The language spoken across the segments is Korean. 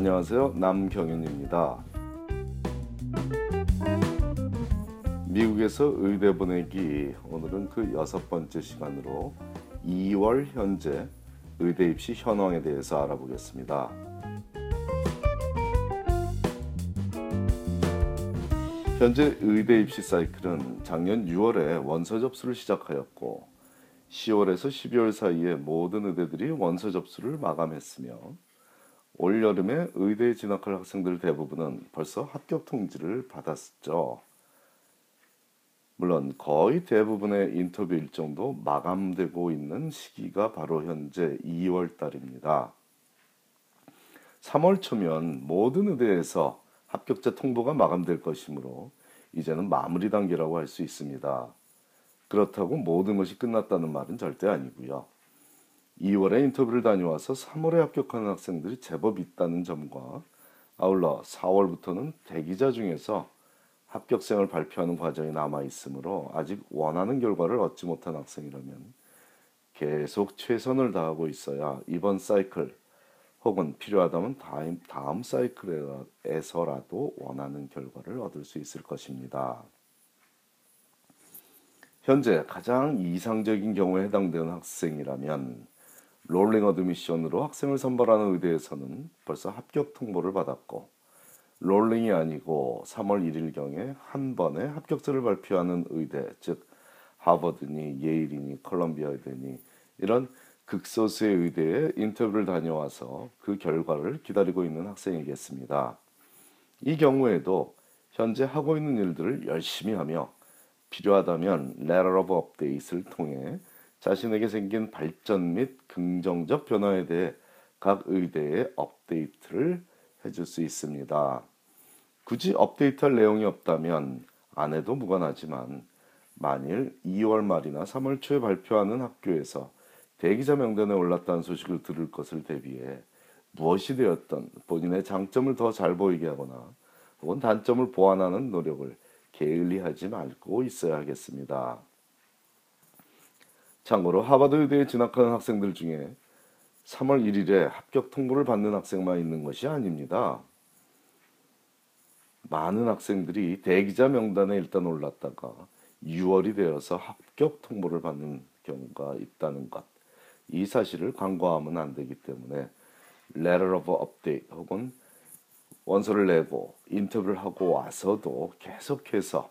안녕하세요. 남경윤입니다. 미국에서 의대 보내기 오늘은 그 여섯 번째 시간으로 2월 현재 의대 입시 현황에 대해서 알아보겠습니다. 현재 의대 입시 사이클은 작년 6월에 원서 접수를 시작하였고 10월에서 12월 사이에 모든 의대들이 원서 접수를 마감했으며 올 여름에 의대에 진학할 학생들 대부분은 벌써 합격 통지를 받았죠. 물론 거의 대부분의 인터뷰 일정도 마감되고 있는 시기가 바로 현재 2월 달입니다. 3월 초면 모든 의대에서 합격자 통보가 마감될 것이므로 이제는 마무리 단계라고 할 수 있습니다. 그렇다고 모든 것이 끝났다는 말은 절대 아니고요. 2월에 인터뷰를 다녀와서 3월에 합격하는 학생들이 제법 있다는 점과 아울러 4월부터는 대기자 중에서 합격생을 발표하는 과정이 남아 있으므로 아직 원하는 결과를 얻지 못한 학생이라면 계속 최선을 다하고 있어야 이번 사이클 혹은 필요하다면 다음, 다음 사이클에서라도 원하는 결과를 얻을 수 있을 것입니다. 현재 가장 이상적인 경우에 해당되는 학생이라면 rolling admission으로 학생을 선발하는 의대에서는 벌써 합격 통보를 받았고 rolling이 아니고 3월 1일경에 한 번에 합격자를 발표하는 의대 즉 하버드니 예일이니 컬럼비아 의대니 이런 극소수의 의대에 인터뷰를 다녀와서 그 결과를 기다리고 있는 학생이겠습니다. 이 경우에도 현재 하고 있는 일들을 열심히 하며 필요하다면 Letter of Update을 통해 자신에게 생긴 발전 및 긍정적 변화에 대해 각 의대에 업데이트를 해줄 수 있습니다. 굳이 업데이트할 내용이 없다면 안 해도 무관하지만 만일 2월 말이나 3월 초에 발표하는 학교에서 대기자 명단에 올랐다는 소식을 들을 것을 대비해 무엇이 되었던 본인의 장점을 더 잘 보이게 하거나 혹은 단점을 보완하는 노력을 게을리하지 말고 있어야 하겠습니다. 참고로 하버드 의대에 진학하는 학생들 중에 3월 1일에 합격 통보를 받는 학생만 있는 것이 아닙니다. 많은 학생들이 대기자 명단에 일단 올랐다가 6월이 되어서 합격 통보를 받는 경우가 있다는 것. 이 사실을 간과하면 안 되기 때문에 letter of update 혹은 원서를 내고 인터뷰를 하고 와서도 계속해서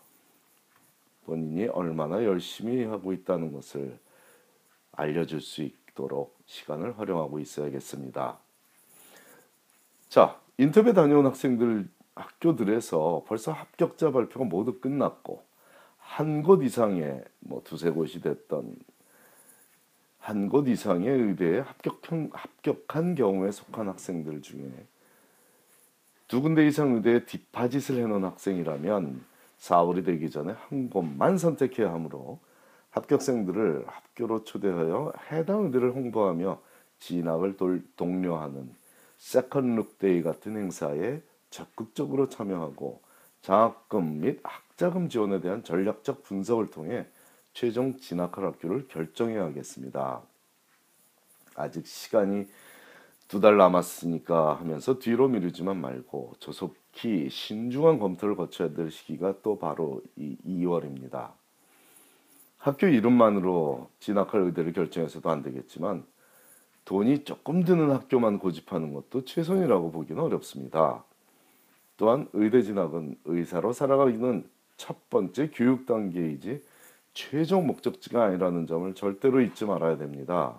본인이 얼마나 열심히 하고 있다는 것을 알려줄 수 있도록 시간을 활용하고 있어야겠습니다. 자, 인터뷰 다녀온 학생들 학교들에서 벌써 합격자 발표가 모두 끝났고 한 곳 이상의 뭐 두세 곳이 됐던 한 곳 이상의 의대에 합격한, 합격한 경우에 속한 학생들 중에 두 군데 이상 의대에 deposit을 해놓은 학생이라면 4월이 되기 전에 한 곳만 선택해야 하므로 합격생들을 학교로 초대하여 해당 의대를 홍보하며 진학을 돌, 독려하는 second look day 같은 행사에 적극적으로 참여하고 장학금 및 학자금 지원에 대한 전략적 분석을 통해 최종 진학할 학교를 결정해야 하겠습니다. 아직 시간이 두 달 남았으니까 하면서 뒤로 미루지만 말고 조속히 신중한 검토를 거쳐야 될 시기가 또 바로 이 2월입니다. 학교 이름만으로 진학할 의대를 결정해서도 안 되겠지만 돈이 조금 드는 학교만 고집하는 것도 최선이라고 보기는 어렵습니다. 또한 의대 진학은 의사로 살아가기는 첫 번째 교육 단계이지 최종 목적지가 아니라는 점을 절대로 잊지 말아야 됩니다.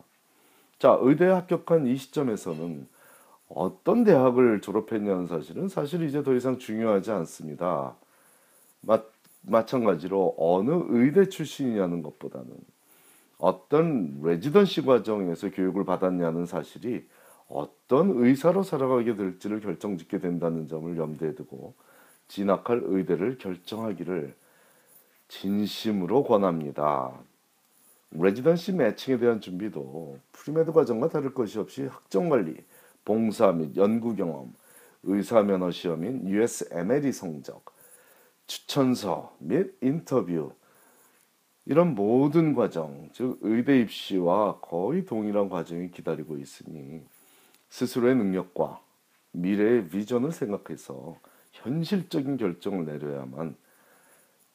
자, 의대에 합격한 이 시점에서는 어떤 대학을 졸업했냐는 사실은 사실 이제 더 이상 중요하지 않습니다. 마, 마찬가지로 어느 의대 출신이냐는 것보다는 어떤 residency 과정에서 교육을 받았냐는 사실이 어떤 의사로 살아가게 될지를 결정짓게 된다는 점을 염두에 두고 진학할 의대를 결정하기를 진심으로 권합니다. residency matching에 대한 준비도 premed 과정과 다를 것이 없이 학점 관리, 봉사 및 연구 경험, 의사 면허 시험인 USMLE 성적, 추천서 및 인터뷰 이런 모든 과정, 즉 의대 입시와 거의 동일한 과정이 기다리고 있으니 스스로의 능력과 미래의 비전을 생각해서 현실적인 결정을 내려야만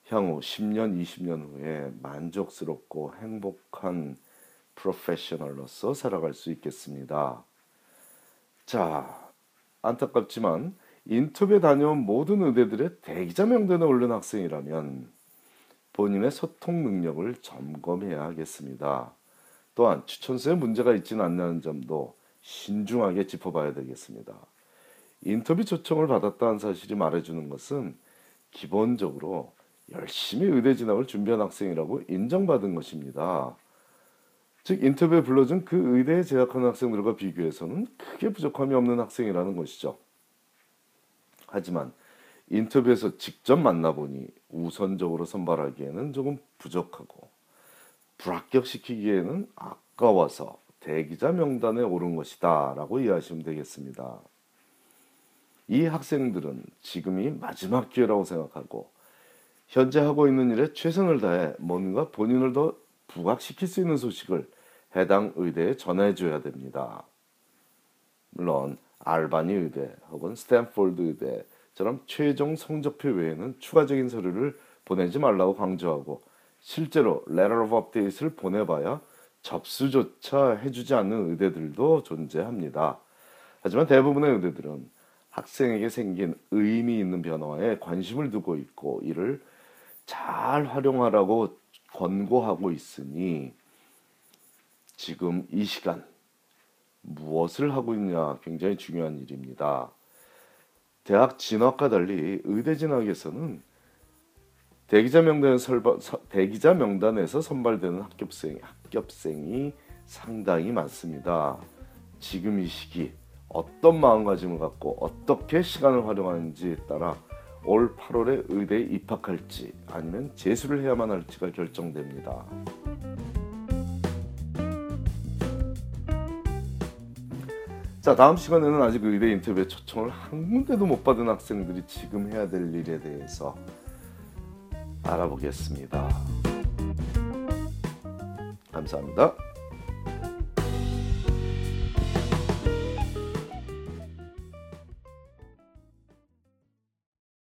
향후 10년, 20년 후에 만족스럽고 행복한 프로페셔널로서 살아갈 수 있겠습니다. 자, 안타깝지만 인터뷰에 다녀온 모든 의대들의 대기자 명단에 오른 학생이라면 본인의 소통 능력을 점검해야 하겠습니다. 또한 추천서에 문제가 있지는 않냐는 점도 신중하게 짚어봐야 되겠습니다. 인터뷰 초청을 받았다는 사실이 말해주는 것은 기본적으로 열심히 의대 진학을 준비한 학생이라고 인정받은 것입니다. 즉 인터뷰에 불러준 그 의대에 재학하는 학생들과 비교해서는 크게 부족함이 없는 학생이라는 것이죠. 하지만 인터뷰에서 직접 만나보니 우선적으로 선발하기에는 조금 부족하고 불합격시키기에는 아까워서 대기자 명단에 오른 것이다 라고 이해하시면 되겠습니다. 이 학생들은 지금이 마지막 기회라고 생각하고 현재 하고 있는 일에 최선을 다해 뭔가 본인을 더 부각시킬 수 있는 소식을 해당 의대에 전해줘야 됩니다. 물론 알바니 의대 혹은 스탠포드 의대처럼 최종 성적표 외에는 추가적인 서류를 보내지 말라고 강조하고 실제로 letter of update를 보내봐야 접수조차 해주지 않는 의대들도 존재합니다. 하지만 대부분의 의대들은 학생에게 생긴 의미 있는 변화에 관심을 두고 있고 이를 잘 활용하라고 권고하고 있으니 지금 이 시간 무엇을 하고 있냐 굉장히 중요한 일입니다. 대학 진학과 달리 의대 진학에서는 대기자 명단에 설바, 대기자 명단에서 선발되는 합격생 합격생이 상당히 많습니다. 지금 이 시기 어떤 마음가짐을 갖고 어떻게 시간을 활용하는지에 따라 올 8월에 의대에 입학할지 아니면 재수를 해야만 할지가 결정됩니다. 자 다음 시간에는 아직 의대 인터뷰에 초청을 한 군데도 못 받은 학생들이 지금 해야 될 일에 대해서 알아보겠습니다. 감사합니다.